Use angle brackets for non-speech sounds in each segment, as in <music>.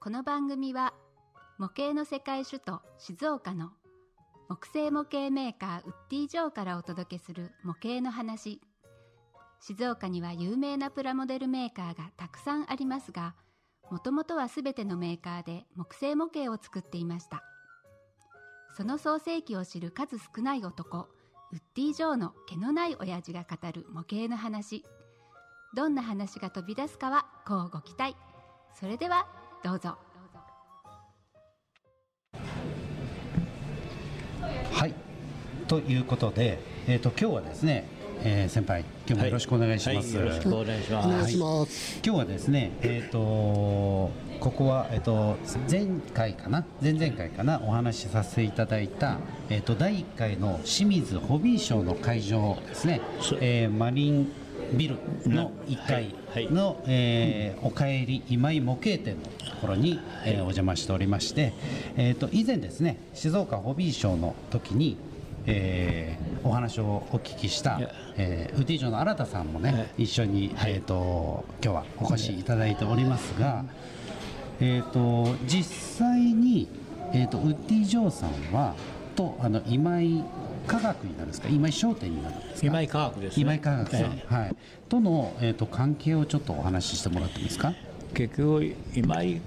この番組は模型の世界首都静岡の木製模型メーカーウッディ・ジョーからお届けする模型の話。静岡には有名なプラモデルメーカーがたくさんありますがもともとはすべてのメーカーで木製模型を作っていました。その創世記を知る数少ない男ウッディ・ジョーの毛のない親父が語る模型の話。どんな話が飛び出すかはこうご期待。それではどうぞ。はい。ということで、えー、と今日はですね、えー先輩今日もよろしくお願いします、はい。よろしくお願いします。お願いします。今日はですね、えー、とここは、えー、と前回かな？前々回かな？お話しさせていただいた、えー、と第1回の清水ホビーショーの会場ですね。えーマリンビルの1階はい。の、えーおかえり今井模型店のところに、えーお邪魔しておりまして、えー、と以前ですね静岡ホビーショーの時に、えーお話をお聞きしたえーウディ城の新田さんもね、はい。一緒に、はい。えー、と今日はお越しいただいておりますが、えー、と実際に、えー、とウッディ・ジョーさんはとあの今井科学になるんですか？今井商店になるんですか？今井科学ですね。今井科学さん、えはい、との、えー、と関係をちょっとお話ししてもらってもいいですか？結局今井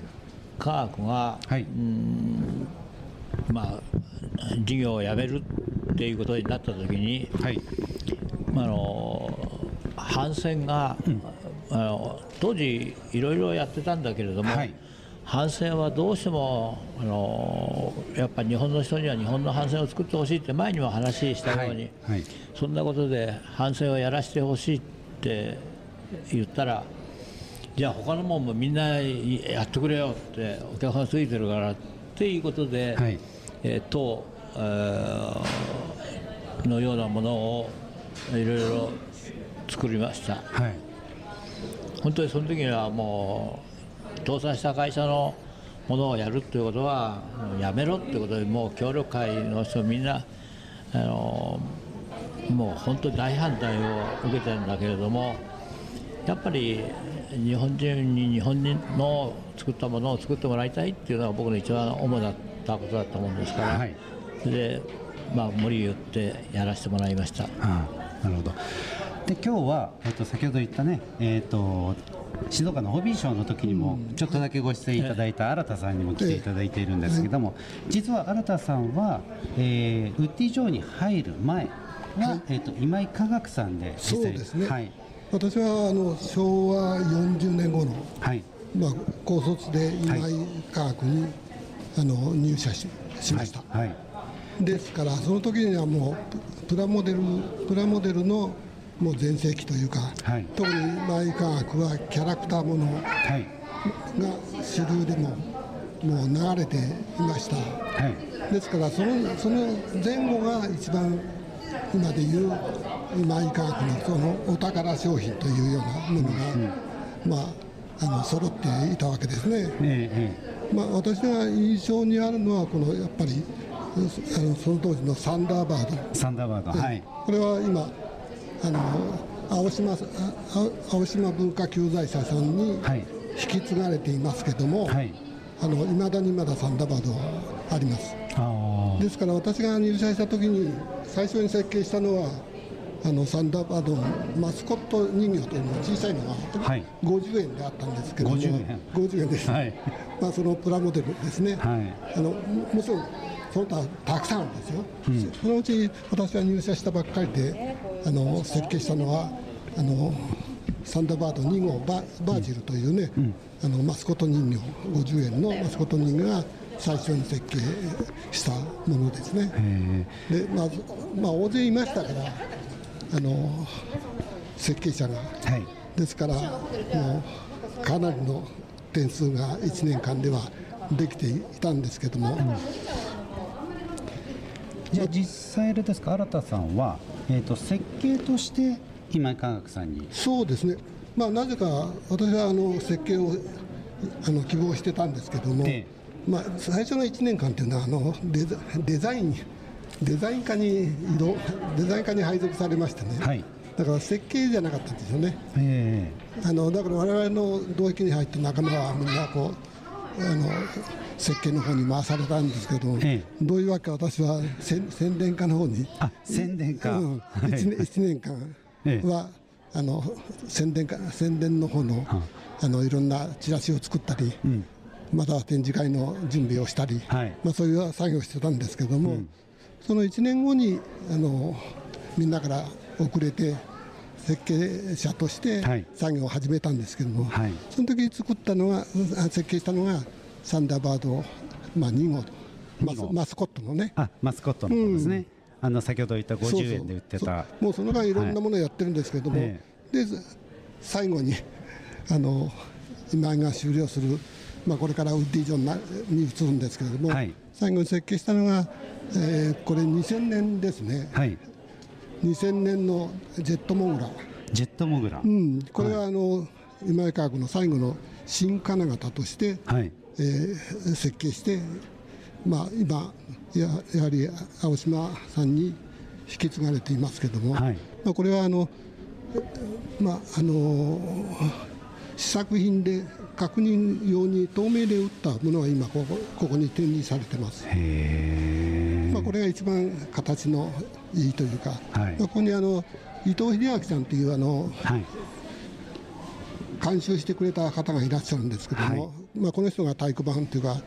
科学が、はい。まあ事業をやめるっていうことになった時に、はい。まあ、あの反戦が、あの当時いろいろやってたんだけれども、はい反戦はどうしてもあのやっぱ日本の人には日本の反戦を作ってほしいって前にも話したように、はいはい。そんなことで反戦をやらせてほしいって言ったらじゃあ他のもんもみんなやってくれよってお客さんついてるからっていうことで、はい。えー党、えーのようなものをいろいろ作りました。はい。本当にその時にはもう倒産した会社のものをやるっていうことはやめろってことでもう協力会の人みんなあのもう本当に大反対を受けてるんだけれどもやっぱり日本人に日本人の作ったものを作ってもらいたいっていうのが僕の一番主だったことだったもんですから、はい。それで、まあ、無理言ってやらせてもらいました。ああなるほどで今日は、えっと先ほど言ったね、えっと静岡のホビーショーの時にもちょっとだけご出演いただいた新田さんにも来ていただいているんですけども、実は新田さんは、えーウッディ・ジョーに入る前は、えっと今井科学さんでそうですね。はい。私はあの昭和40年後のはい。まあ高卒で今井科学に、あの入社ししました。はい。ですからその時にはもうププラモデルプラモデルのもう全盛期というか、はい。特に今井科学はキャラクターものはい。が主流でももう流れていました。はい。ですからそのその前後が一番今でいう今井科学のそのお宝商品というようなものが、まああの揃っていたわけですね。ええまあ、私が印象にあるのはこのやっぱりあのその当時のサンダーバード、ええサンダーバードはい。これは今あの青島青島文化旧財社さんにはい。引き継がれていますけども、はい。あの未だにまだサンダーバードはあります。あですから私が入社した時に最初に設計したのはあのサンダーバードのマスコット人形というの小さいのがはい。50円であったんですけども50円。50円です、はい。まあ、そのプラモデルですね、はい。あのももちろんその他たくさんあるんですよ、そのうち私が入社したばっかりであの設計したのはあのサンダーバード2号ババージルというね、あのマスコット人形50円のマスコット人形が最初に設計したものですね。えでまあまあ、大勢いましたからあの設計者が。えはい。ですからもうかなりの点数が1年間ではできていたんですけども、じゃあ実際あれですか新田さんは、えー、と設計として今井科学さんに。そうですね、まあ、なぜか私はあの設計をあの希望してたんですけども、えまあ、最初の1年間というのはあのデザデザインデザイン科に移動デザイン科に配属されましてね、はい。だから設計じゃなかったんですよね。えあのだから我々の同域に入って仲間はみんなこうあの設計の方に回されたんですけど、えどういうわけか私は宣宣伝課の方に。あ宣伝か、うん、は 1, い年一年間ええ。は、あの宣伝か宣伝の方の,、あ。のいろんなチラシを作ったり、または展示会の準備をしたり、はい。まあ、そういう作業をしてたんですけども、その1年後にあのみんなから遅れて設計者としてはい。作業を始めたんですけども、はい。その時作ったのはあ設計したのがサンダーバード、まあ、2号マス2号マスコットのね。あマスコットの方ですね、あの先ほど言ったそうそう。50円で売ってた。そう。もうその間いろんなものをやってるんですけども、えで最後にあの今井が終了する、まあ、これからウッディ・ジョンなに移るんですけれども、はい。最後に設計したのが、えーこれ2000年ですね。はい。2000年のジェットモグラ、ジェットモグラ、うん、これはあの、今井科学の最後の新金型として、はいえー設計して、まあ、今ややはり青島さんに引き継がれていますけども、はい。まあ、これはあの、まああの試作品で確認用に透明で打ったものは今ここここに展示されてます。まあ、これが一番形のいいというか、はい。まあここにあの伊藤英明さんというあのはい監修してくれた方がいらっしゃるんですけども、はい。まあ、この人が太鼓判というか、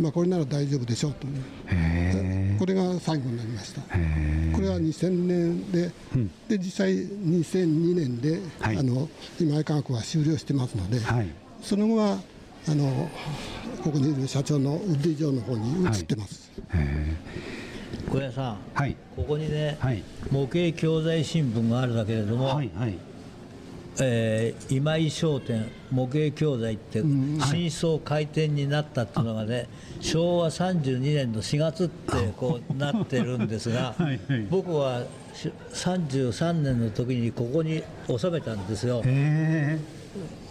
まあ、これなら大丈夫でしょうと。いうへこれが最後になりました。えこれは2000年で,、で実際2002年で、はい。あの今井科学は終了してますので、はい。その後はあのここにいる社長のウッディ城の方に移ってます、小屋さん、はい。ここにね、はい。模型教材新聞があるだけれども、はいはいえー今井商店模型教材って新装開店になったっていうのがね、昭和32年の4月ってこうなってるんですが <laughs> はいはい。僕はし33年の時にここに収めたんですよ。へ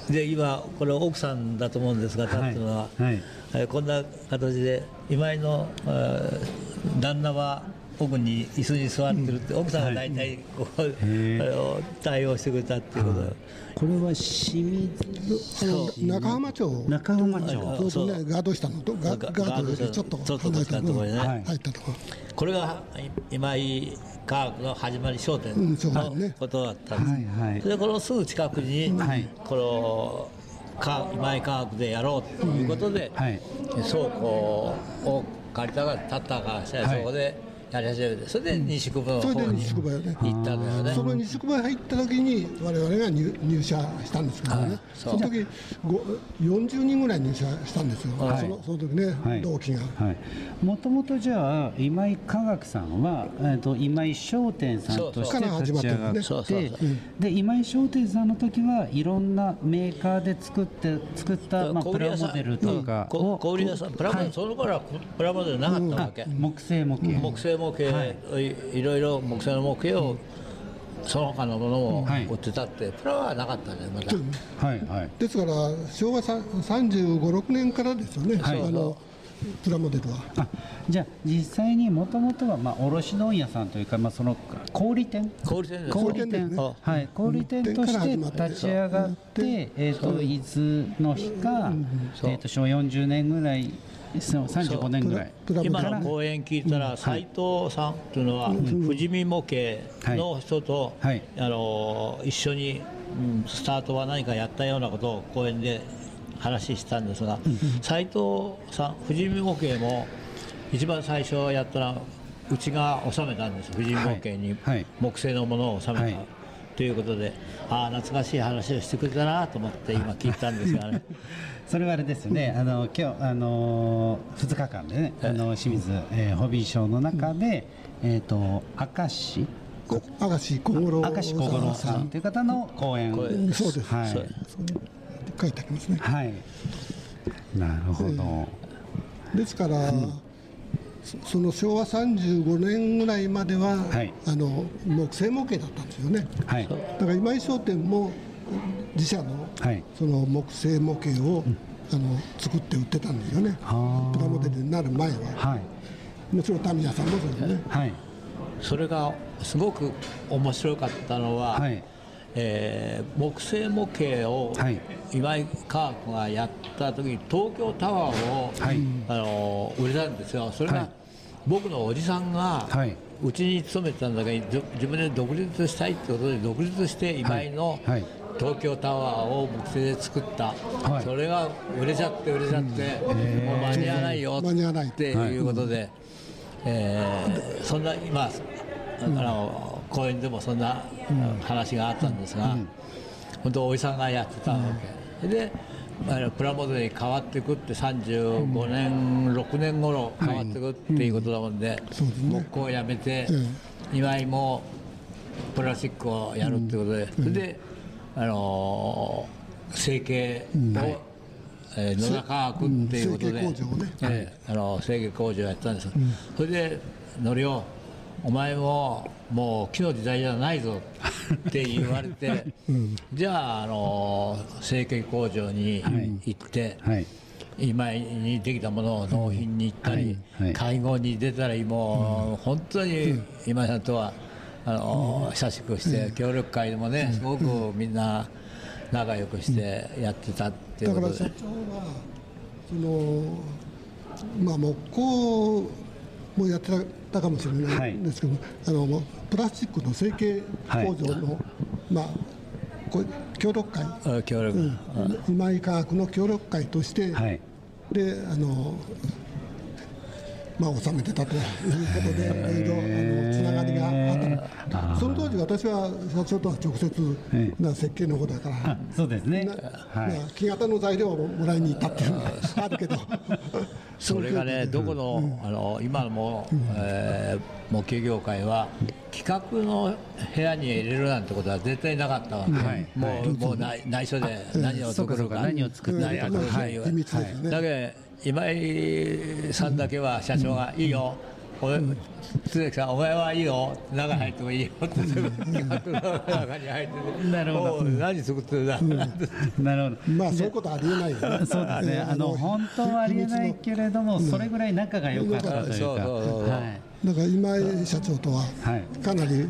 で今これ奥さんだと思うんですが立ってるのは、はいはい。えーこんな形で今井の、えー旦那は奥に椅子に座ってるって、奥さんが大体こう、へあの対応してくれたっていうこと。で。これは清水中浜町？中浜町。ちょうどね？ガード下の？とガガガードよりちょっとちょっと遠かったところにね。うん入ったところ。これが今井科学の始まり商店のね。ことだったんです、はいはい。でこのすぐ近くに、はい。このか今井科学でやろうということで、はい。倉庫を借りたが立ったがして、はいそこでやり始めてそれで西区分のそれで方に行ったんだよね。その西区分入った時に我々が入入社したんですけどね、そそう。の時ご40人ぐらい入社したんですよ、はい。そのその時ね、はい。同期が。はい。もともとじゃあ今井科学さんは、えー、と今井商店さんとそうしそう。て立ち上がってそうそうそう。で今井商店さんの時はいろんなメーカーで作って作った、まあ、プラモデルとかをこ小売屋さん。プラモデル、その頃はプラモデルなかったわけ、木製模型、木製模型、い、いろいろ木製の模型をその他のものをはい。売ってたって、プラはなかったねまだ、はいはい。ですから昭和35、6年からですよね、はい。あのプラモデルは。あじゃあ実際にもともとは、まあ、卸問屋さんというか、まあ、その小売店？小売店です。小売店ね。はい、小売店として立ち上がって、えー、と伊豆の日か、そう。えー、と昭和40年ぐらい35年ぐらい今の講演聞いたら斎藤さんっていうのは富士見模型の人と、はい。あの一緒に、うんスタートは何かやったようなことを講演で話したんですが斎藤さん富士見模型も一番最初やったのはうちが収めたんです。富士見模型に木製のものを収めた、はいということでああ懐かしい話をしてくれたなと思って今聞いたんですがね。<laughs> それはあれですよね、あの今日あの2日間でね、あの清水、えーホビーショーの中で、えっ、と明石。こ明石小五郎明石小五郎さんという方の講演。そうです、はい。書いてありますね。はい。なるほど、ですから、そその昭和35年ぐらいまでは、はい。あの木製模型だったんですよね。はい。だから今井商店も自社のはい。その木製模型を、あの作って売ってたんですよね。はあ。プラモデルになる前は。はい。もちろんタミヤさんもそうですね。はい。それがすごく面白かったのは、はいえー木製模型をはい。今井科学がやった時に東京タワーを、はい。あの売れたんですよ。それが、はい。僕のおじさんが、はい。うちに勤めてたんだけど自分で独立したいってことで独立して今井のはい。はい。東京タワーを木製で作った、はい。それが売れちゃって売れちゃって、もう間に合わないよ間に合わないっていうことで、えーそんな今あの公園でもそんな話があったんですが、本当おじさんがやってたわけ、でプラモデルに変わっていくって35年、6年頃変わっていくっていうことだもんで、木工をやめて、うん。今井もプラスチックをやるってことで、それで、あのー成形を、えー野田科学っていうことで、うん。成形工場をね。ええあの成形工場をやったんです、それで「のりおお前ももう木の時代じゃないぞ」って言われて、<laughs> じゃあ、あのー成形工場に行って、はい。今にできたものを納品に行ったり、はい。はい。会合に出たりもう本当に今井さんとはあの親しくして協力会でもねすごくみんな仲良くしてやってたっていうことで。だから社長はそのまあ木工もやってたかもしれないんですけど、あのもうプラスチックの成形工場の、まあこう協力会、あ協力、うん。今井科学の協力会として、はい。であのまあ収めてたということでいろいろあのつながりがあった。その当時私は社長とは直接な設計の方だからあ。そうですね。木型の材料をもらいに行ったっていうのがあるけどそれがね、どこの,、あの今も、えー模型業界は企画の部屋に入れるなんてことは絶対なかったわけ、はい。もう,、もう内内緒で何を作るか。何を作って何を作るかはい。秘密ですよね。だけど今井さんだけは社長が「いいよ」俺鈴木さん、お前はいいよ、中入ってもいいよって、中に入ってて、なるほど。何作ってるんだ、なる。ほどまあそういうことありえないよね。<laughs> そうですね、えーあの本当はありえないけれども、それぐらい仲が良かったというか、そうそうそうはい、だから今井社長とははい。かなり、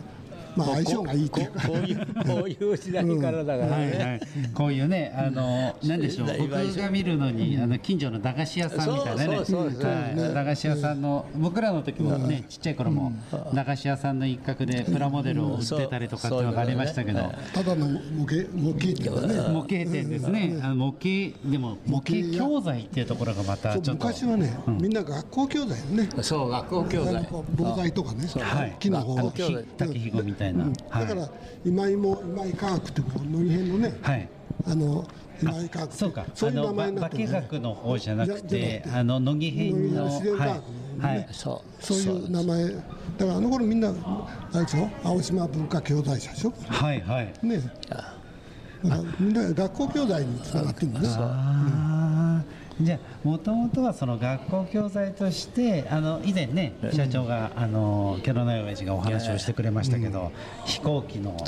まあ、相性がいいこういう、こういう時代からだからね。はいはい、こういうね、あの、なんでしょう、僕が見るのに、あの近所の駄菓子屋さんみたいなね。そうそうそうそうはい、駄菓子屋さんの、僕らの時もね、ちっちゃい頃も、駄菓子屋さんの一角でプラモデルを売ってたりとかっていうのがありましたけど。ただの模型模型っていうかね。模型店ですね。あの模型、でも模型教材っていうところがまたちょっと。昔はね、みんな学校教材ね。そう、学校教材。防災とかね。はい。木の方学校教材。竹ひごみたいな。はい。だから今井も今井科学ってこうのり編のね、はい。あの今井科学そうか、そういう名あの前になってる、化ね、学の方じゃなくじゃじゃなく、て。てあの乃木編の、自然科学のはい、ね。はい、そう。そういう名前。だからあの頃みんなあれでしょ？青島文化教材社でしょ？はい、はい。ね。だからみんな学校教材につながってるんだね。ああ、じゃあもともとはその学校教材としてあの以前ね社長があのケロナイ親父がお話をしてくれましたけど、飛行機のあ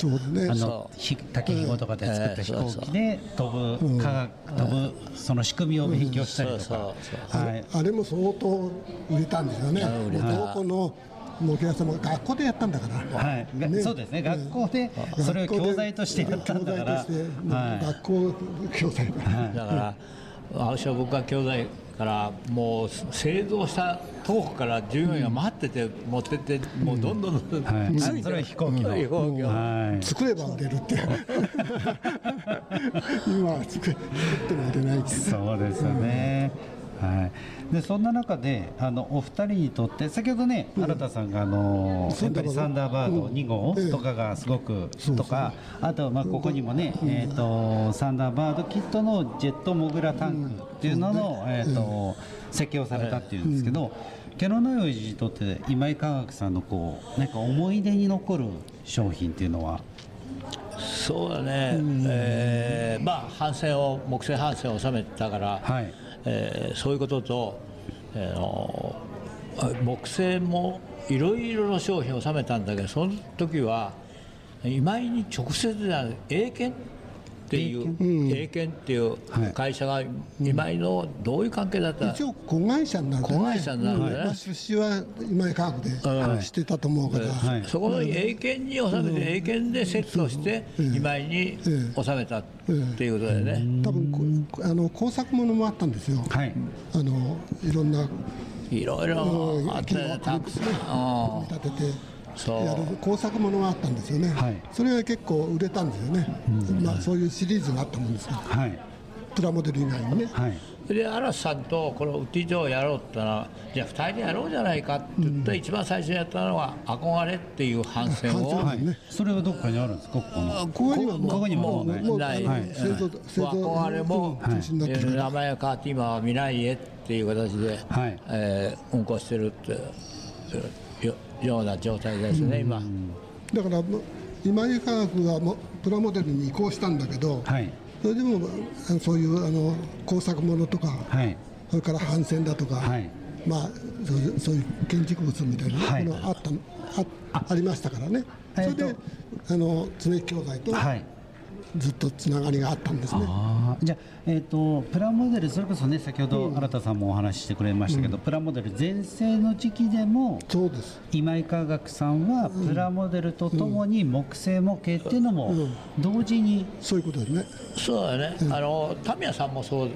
の竹ひごとかで作った飛行機で飛ぶう。ん科学飛ぶその仕組みを勉強したりとそうかそう、はい。あれも相当売れたんですよね。売れた。どこの模型屋さんも学校でやったんだから。はい、がね。そうですね、学校でそれを教材としてやったんだから、教材としてはい、学校教材。だからだから、青島文化教材からもう製造した遠くから従業員が待ってて持ってって、もうどんどんどんどん、それは飛行機の。飛行機をはい。作れば売れるって。<laughs> 今は作れ作っても売れないってそうですよね。はい。でそんな中であのお二人にとって先ほどね新田さんがあのやっぱりサンダーバード2号とかがすごくとかあとまあここにもねえっとサンダーバードキットのジェットモグラタンクっていうののえっと設計をされたっていうんですけど。ケロナイオジにとって今井科学さんのこうなんか思い出に残る商品っていうのは？そうだね、えーまあ反戦を木製反戦を収めてたから、はいえーそういうことと、えーの木製もいろいろな商品を収めたんだけどその時は今井に直接ではな英検？っていう英検っていう会社が今井のどういう関係だった？一応子会社になるんでね。子会社になるね。まあ、出資は今井科学でしてたと思うから、はい。そこの英検に収めて英検でセットして今井に収めたっていうことだよね。多分こあの工作ものもあったんですよ、はい。あのいろんないろいろあってねたくさん。うん。立ててやる工作ものがあったんですよね、はい。それが結構売れたんですよね、まあ、そういうシリーズがあったもんですから。はい。プラモデル以外にね、はい。で嵐さんとこのウッディ・ジョーをやろうってのはじゃあ2人でやろうじゃないかって言って一番最初にやったのは憧れっていう反戦を。反はい。ねそれはどこかにあるんですかここの？ここにはもうここにももうない、あの製造製造憧れも、中心になってる。から名前が変わって今は未来へっていう形で、はい。えー運行してるってよような状態ですね、今。だから今井科学はもうプラモデルに移行したんだけど、はい。それでもそういうあの工作ものとか、はい。それから帆船だとか、はい。まあそういうそういう建築物みたいなはい。ものあったあありましたからね、えーとそれであの常木教材とはいずっとつながりがあったんですね。じゃあ、えー、とプラモデルそれこそね先ほど新田さんもお話ししてくれましたけど、プラモデル全盛の時期でもそうです。今井科学さんはプラモデルとともに木製模型っていうのも同時に、そういうことですね。そうだね、あのタミヤさんもそう、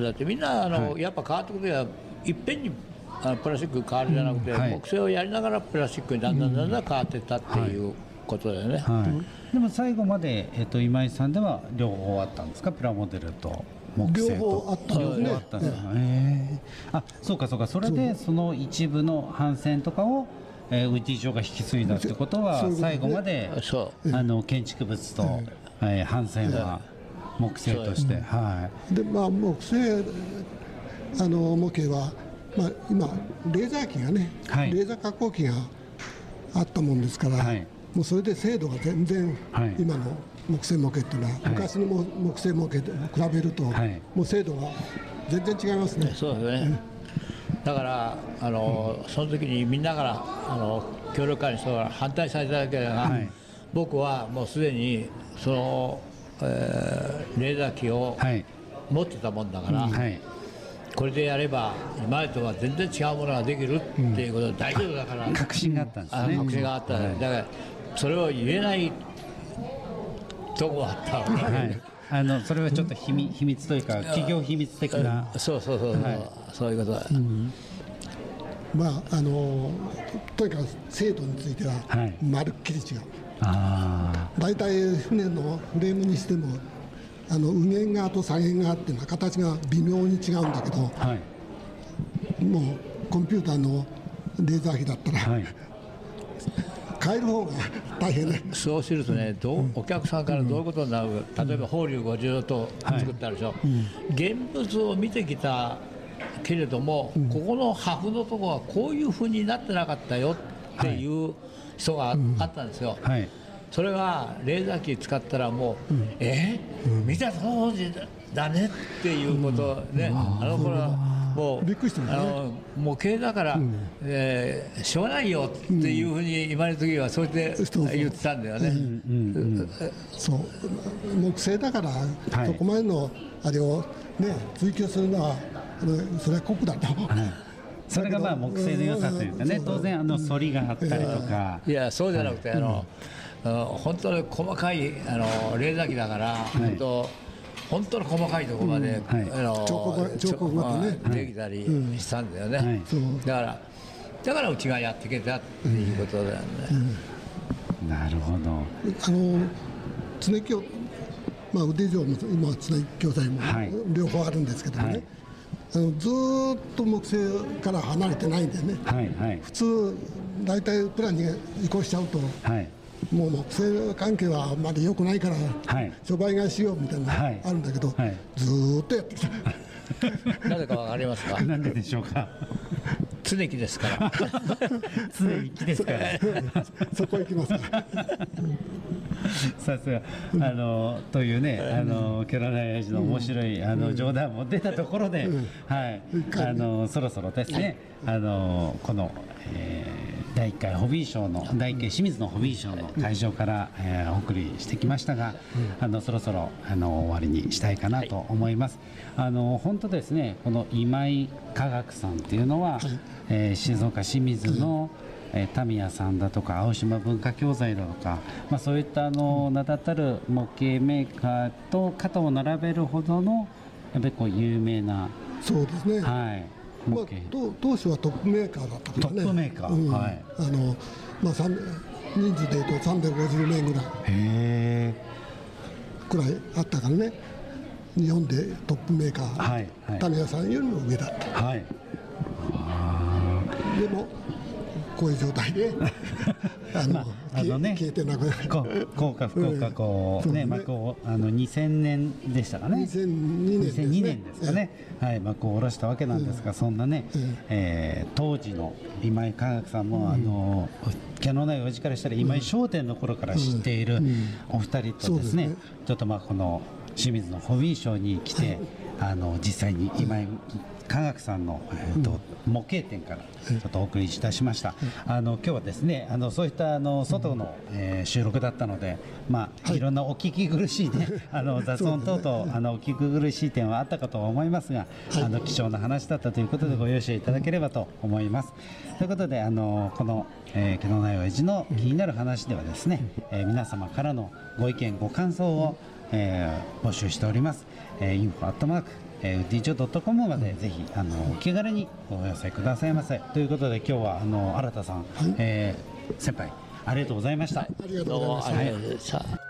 だってみんなあの、やっぱ変わってくるはいっぺんにあのプラスチック変わるじゃなくて、はい。木製をやりながらプラスチックにだんだんだんだん変わっていったっていうことだよね。はい、でも最後まで、えー、と今井さんでは両方あったんですか？プラモデルと木製と。両方あったんですね。両方あそうかそうか。それでその一部の帆船とかを、えー、ウッディ城が引き継いだってことはそういうことね。最後までそあの建築物と、えー帆船は木製として、はでまあ木製あの模型は、まあ、今レーザー機がね、はい。レーザー加工機があったもんですから、はいもうそれで精度が全然、はい。今の木製模型っていうのは、昔の木製模型と比べると、はい。もう精度が全然違いますね。う。そうですね、だからあの、その時にみんなからあの協力会に人が反対されただけだが、はい。僕はもうすでにその、えーレーザー機を持ってたもんだから、はい。これでやれば今までとは全然違うものができるっていうことで大丈夫だから、確信があったんですあねの確信があった、だからそれを言えないとこがあったわけ、はい。あのそれはちょっと秘密秘密というか企業秘密的な。そうそうそうそう、はい。そういうことだ、まああのととにかく精度についてははい。まるっきり違う。あ大体船のフレームにしてもあの右舷側と左舷側っていうのは形が微妙に違うんだけどあはい。もうコンピューターのレーザー機だったら、はい変える方が大変ね。そうするとねどうお客さんからどういうことになる？か、例えば法隆50度作ったでしょ、現物を見てきたけれども、ここの破風のとこはこういうふうになってなかったよっていう人がああったんですよ。はい。それがレーザー機使ったらもう、え？見た当時だねっていうことね、あの頃はもうびっくりしたもんね。あの模型だから、えーしょうがないよっていうふうに今の時はそうやってそうそう言ってたんだよね。そう木製だから、はい。そこまでのあれをね追求するのはあのそれは酷だと、それがまあ木製の良さというかね当然あの反りがあったりとか。いやそうじゃなくて、あの本当に細かいあのレーザー機だから、本当本当の細かいところまで、はい。あの彫刻彫刻までね。できたりしたんだよね、だからだからうちがやっていけたっていうことだよね、なるほど。あの常木まあ腕上も今は常木教材もはい。両方あるんですけどね、はい。あのずーっと木製から離れてないんでね。はいはい。普通大体プランに移行しちゃうとはいもう木製関係はあんまり良くないから、はい。商売買いしようみたいなのあるんだけど、はい。ずーっとやってきたなぜかわかりますか？<laughs> なんででしょうか？常木ですから。<laughs> 常に木ですから。<laughs> そこ行きますさすが。あのというねあのキャロライナ親父の面白いあの冗談も出たところで、はい。あのそろそろですね。あのこの、えー第1回ホビー賞の第1回清水のホビー賞の会場から、えーお送りしてきましたが、あのそろそろあの終わりにしたいかなと思います。あの本当ですねこの今井科学さんっていうのは、えー静岡清水の、えータミヤさんだとか青島文化教材だとか、まあ、そういったあの名だたる模型メーカーと肩を並べるほどのやっぱりこう有名な、そうですね、はい、模まあ型、、当当初はトップメーカーだったからね。トップメーカー。うん。はい。あのまあ、人数でいうと350名ぐらいへくらいあったからね。日本でトップメーカー、はいはい。種屋さんよりも上だった。えはい。あでもこういう状態で <laughs> あの,、まああのね消えてなくなるーこうこうか不幸かこうねうん。幕をあの2000年でしたかね。2002年ですね。2002年ですかね、はい、幕を下ろしたわけなんですが、そんなね、うんえー当時の今井科学さんも、あのキャノないおじからしたら今井商店の頃から知っているお二人とですね,、そうですね。ちょっとまあこの清水のホビーショーに来て、あの実際に今井科学さんの、えーと模型店からちょっとお送りいたしました、あの今日はですねあのそういったあの外の、えー収録だったので、まあ、い。ろんなお聞き苦しいね <laughs> あの雑音等々、あのお聞き苦しい点はあったかとは思いますが、あの貴重な話だったということでご容赦いただければと思います。ということであのこの、えー、毛のない親父の気になる話ではですね、えー皆様からのご意見ご感想を、えー募集しております。えー、info アットマークえー、ウッディジョ .com までぜひあのお気軽にお寄せくださいませということで今日はあの新田さん、えー先輩ありがとうございました。ありがとうどうございありがとうございました。